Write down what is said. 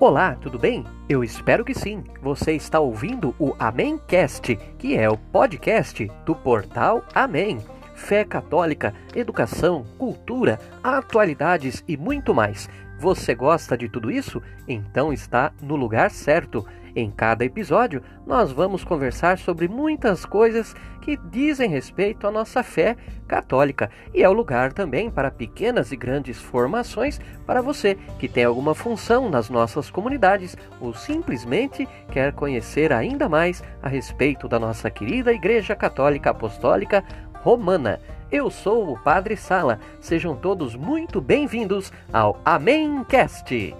Olá, tudo bem? Eu espero que sim. Você está ouvindo o Amémcast, que é o podcast do portal Amém. Fé católica, educação, cultura, atualidades e muito mais. Você gosta de tudo isso? Então está no lugar certo. Em cada episódio, nós vamos conversar sobre muitas coisas que dizem respeito à nossa fé católica e é o lugar também para pequenas e grandes formações para você que tem alguma função nas nossas comunidades ou simplesmente quer conhecer ainda mais a respeito da nossa querida Igreja Católica Apostólica Romana. Eu sou o Padre Sala. Sejam todos muito bem-vindos ao Amémcast.